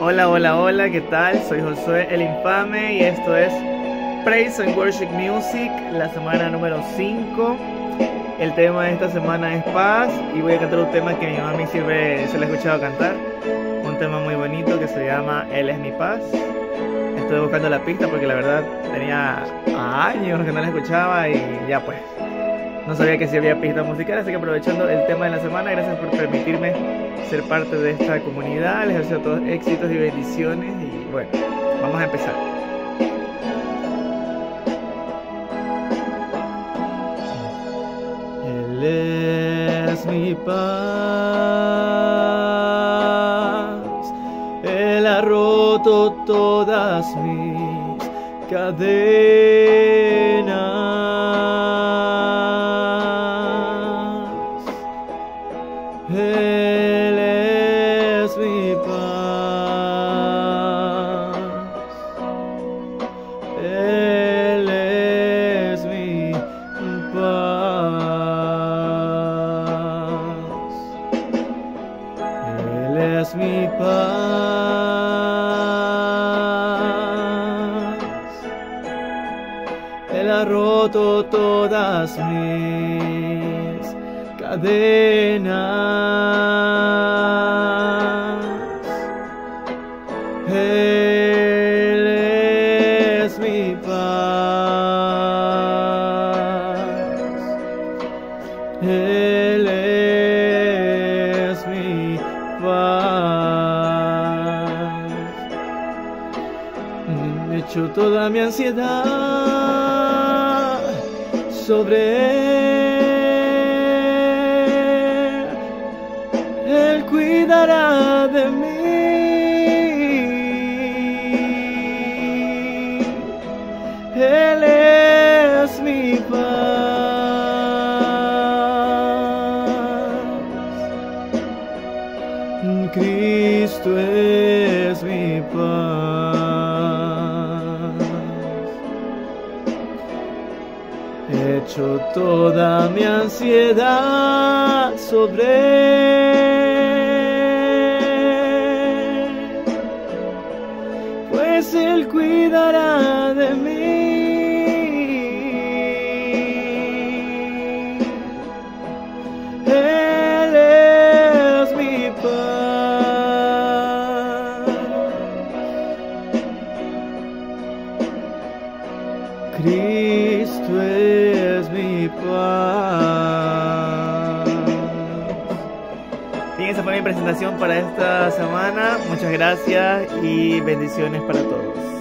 Hola, hola, hola, ¿qué tal? Soy Josué el Infame y esto es Praise and Worship Music, la semana número 5. El tema de esta semana es paz y voy a cantar un tema que mi mamá siempre se le ha escuchado cantar. Un tema muy bonito que se llama Él es mi paz. Estoy buscando la pista porque la verdad tenía años que no la escuchaba y ya pues no sabía que si había pista musical, así que aprovechando el tema de la semana, gracias por permitirme ser parte de esta comunidad. Les deseo todos éxitos y bendiciones y bueno, vamos a empezar. Él es mi paz, Él ha roto todas mis cadenas. Él es mi paz. Mi paz. Mi paz. Él ha roto todas mis cadenas. Él es mi paz. Él es mi paz. Echo toda mi ansiedad sobre él. Cristo es mi paz. Echo toda mi ansiedad sobre él, pues él cuidará de mí. Cristo es mi paz. Bien, esa fue mi presentación para esta semana. Muchas gracias y bendiciones para todos.